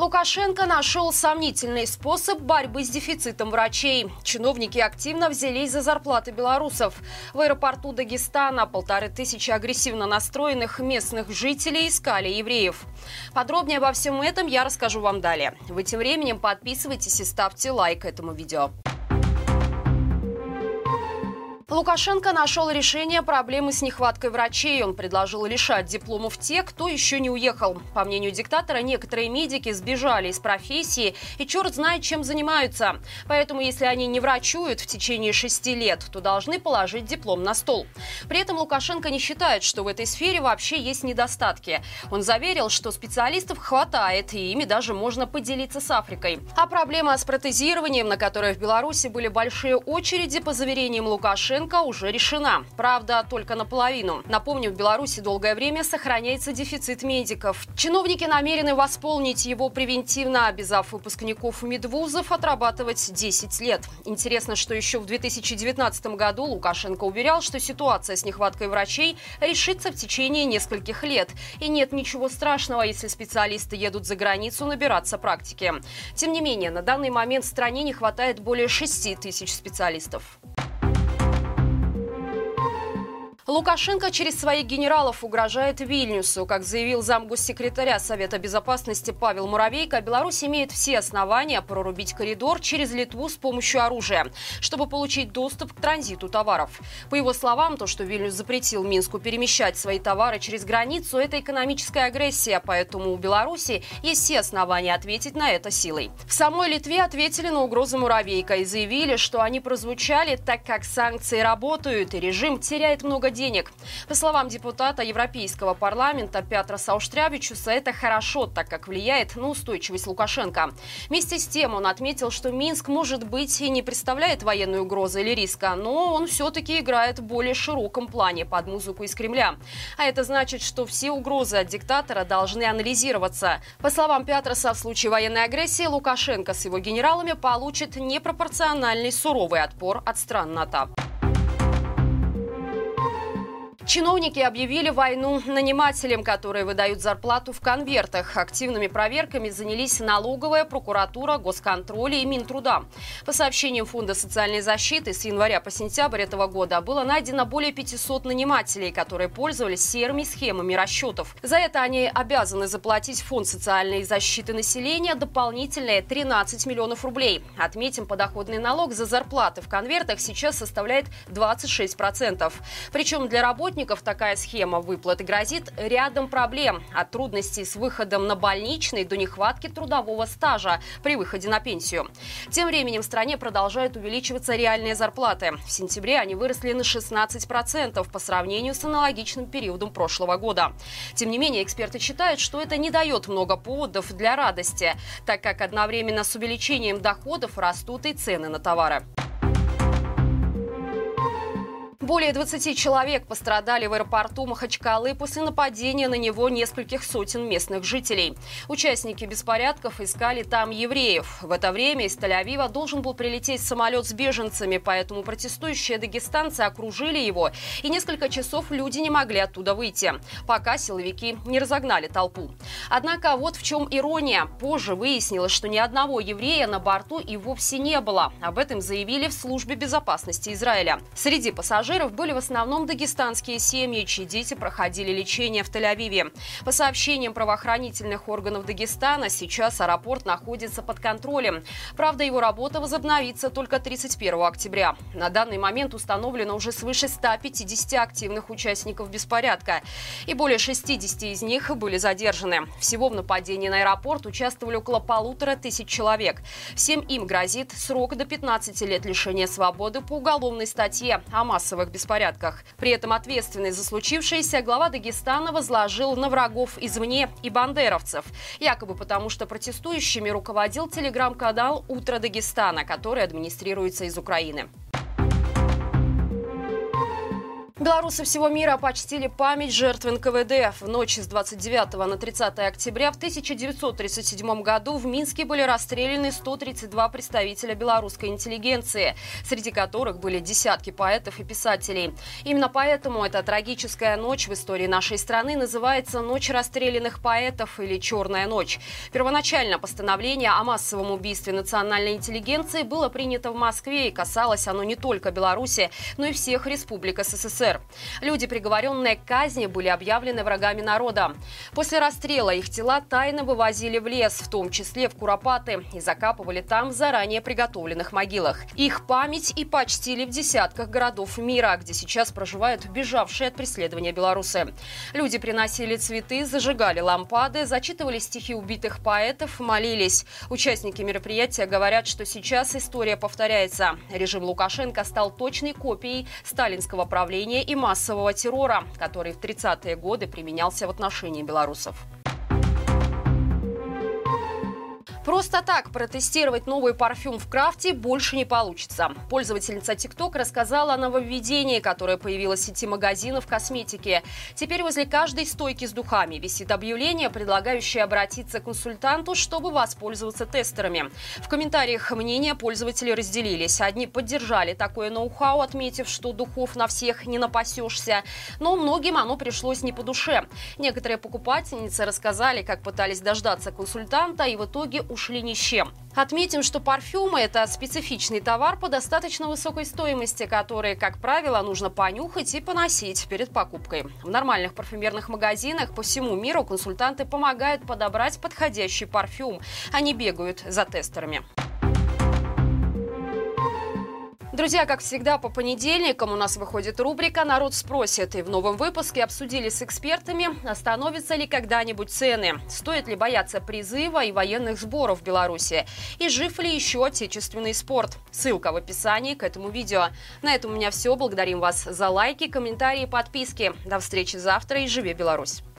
Лукашенко нашел сомнительный способ борьбы с дефицитом врачей. Чиновники активно взялись за зарплаты белорусов. В аэропорту Дагестана полторы тысячи агрессивно настроенных местных жителей искали евреев. Подробнее обо всем этом я расскажу вам далее. Вы тем временем подписывайтесь и ставьте лайк этому видео. Лукашенко нашел решение проблемы с нехваткой врачей. Он предложил лишать дипломов тех, кто еще не уехал. По мнению диктатора, некоторые медики сбежали из профессии и черт знает, чем занимаются. Поэтому, если они не врачуют в течение шести лет, то должны положить диплом на стол. При этом Лукашенко не считает, что в этой сфере вообще есть недостатки. Он заверил, что специалистов хватает, и ими даже можно поделиться с Африкой. А проблема с протезированием, на которое в Беларуси были большие очереди, по заверениям Лукашенко, Лукашенко уже решена. Правда, только наполовину. Напомню, в Беларуси долгое время сохраняется дефицит медиков. Чиновники намерены восполнить его превентивно, обязав выпускников медвузов отрабатывать 10 лет. Интересно, что еще в 2019 году Лукашенко уверял, что ситуация с нехваткой врачей решится в течение нескольких лет. И нет ничего страшного, если специалисты едут за границу набираться практики. Тем не менее, на данный момент в стране не хватает более 6 тысяч специалистов. Лукашенко через своих генералов угрожает Вильнюсу. Как заявил замгоссекретаря Совета Безопасности Павел Муравейко, Беларусь имеет все основания прорубить коридор через Литву с помощью оружия, чтобы получить доступ к транзиту товаров. По его словам, то, что Вильнюс запретил Минску перемещать свои товары через границу, это экономическая агрессия, поэтому у Беларуси есть все основания ответить на это силой. В самой Литве ответили на угрозы Муравейко и заявили, что они прозвучали так, как санкции работают и режим теряет много денег денег. По словам депутата Европейского парламента Петра Сауштрявичуса, это хорошо, так как влияет на устойчивость Лукашенко. Вместе с тем он отметил, что Минск, может быть, и не представляет военной угрозы или риска, но он все-таки играет в более широком плане под музыку из Кремля. А это значит, что все угрозы от диктатора должны анализироваться. По словам Пятроса, в случае военной агрессии Лукашенко с его генералами получит непропорциональный суровый отпор от стран НАТО. Чиновники объявили войну нанимателям, которые выдают зарплату в конвертах. Активными проверками занялись налоговая, прокуратура, госконтроль и Минтруда. По сообщениям Фонда социальной защиты, с января по сентябрь этого года было найдено более 500 нанимателей, которые пользовались серыми схемами расчетов. За это они обязаны заплатить Фонд социальной защиты населения дополнительные 13 миллионов рублей. Отметим, подоходный налог за зарплаты в конвертах сейчас составляет 26%. Причем для работников работников такая схема выплаты грозит рядом проблем. От трудностей с выходом на больничный до нехватки трудового стажа при выходе на пенсию. Тем временем в стране продолжают увеличиваться реальные зарплаты. В сентябре они выросли на 16% по сравнению с аналогичным периодом прошлого года. Тем не менее, эксперты считают, что это не дает много поводов для радости, так как одновременно с увеличением доходов растут и цены на товары. Более 20 человек пострадали в аэропорту Махачкалы после нападения на него нескольких сотен местных жителей. Участники беспорядков искали там евреев. В это время из Тель-Авива должен был прилететь самолет с беженцами, поэтому протестующие дагестанцы окружили его, и несколько часов люди не могли оттуда выйти, пока силовики не разогнали толпу. Однако вот в чем ирония. Позже выяснилось, что ни одного еврея на борту и вовсе не было. Об этом заявили в службе безопасности Израиля. Среди пассажиров пассажиров были в основном дагестанские семьи, чьи дети проходили лечение в Тель-Авиве. По сообщениям правоохранительных органов Дагестана, сейчас аэропорт находится под контролем. Правда, его работа возобновится только 31 октября. На данный момент установлено уже свыше 150 активных участников беспорядка. И более 60 из них были задержаны. Всего в нападении на аэропорт участвовали около полутора тысяч человек. Всем им грозит срок до 15 лет лишения свободы по уголовной статье о массовых беспорядках. При этом ответственность за случившееся глава Дагестана возложил на врагов извне и бандеровцев. Якобы потому, что протестующими руководил телеграм-канал «Утро Дагестана», который администрируется из Украины. Белорусы всего мира почтили память жертв НКВД. В ночь с 29 на 30 октября в 1937 году в Минске были расстреляны 132 представителя белорусской интеллигенции, среди которых были десятки поэтов и писателей. Именно поэтому эта трагическая ночь в истории нашей страны называется «Ночь расстрелянных поэтов» или «Черная ночь». Первоначально постановление о массовом убийстве национальной интеллигенции было принято в Москве и касалось оно не только Беларуси, но и всех республик СССР. СССР. Люди, приговоренные к казни, были объявлены врагами народа. После расстрела их тела тайно вывозили в лес, в том числе в Куропаты, и закапывали там в заранее приготовленных могилах. Их память и почтили в десятках городов мира, где сейчас проживают бежавшие от преследования белорусы. Люди приносили цветы, зажигали лампады, зачитывали стихи убитых поэтов, молились. Участники мероприятия говорят, что сейчас история повторяется. Режим Лукашенко стал точной копией сталинского правления и массового террора, который в 30-е годы применялся в отношении белорусов. Просто так протестировать новый парфюм в крафте больше не получится. Пользовательница TikTok рассказала о нововведении, которое появилось в сети магазинов косметики. Теперь возле каждой стойки с духами висит объявление, предлагающее обратиться к консультанту, чтобы воспользоваться тестерами. В комментариях мнения пользователей разделились. Одни поддержали такое ноу-хау, отметив, что духов на всех не напасешься. Но многим оно пришлось не по душе. Некоторые покупательницы рассказали, как пытались дождаться консультанта и в итоге ушли ни с чем. Отметим, что парфюмы – это специфичный товар по достаточно высокой стоимости, который, как правило, нужно понюхать и поносить перед покупкой. В нормальных парфюмерных магазинах по всему миру консультанты помогают подобрать подходящий парфюм. Они бегают за тестерами. Друзья, как всегда, по понедельникам у нас выходит рубрика «Народ спросит». И в новом выпуске обсудили с экспертами, остановятся ли когда-нибудь цены, стоит ли бояться призыва и военных сборов в Беларуси, и жив ли еще отечественный спорт. Ссылка в описании к этому видео. На этом у меня все. Благодарим вас за лайки, комментарии, подписки. До встречи завтра и живи Беларусь!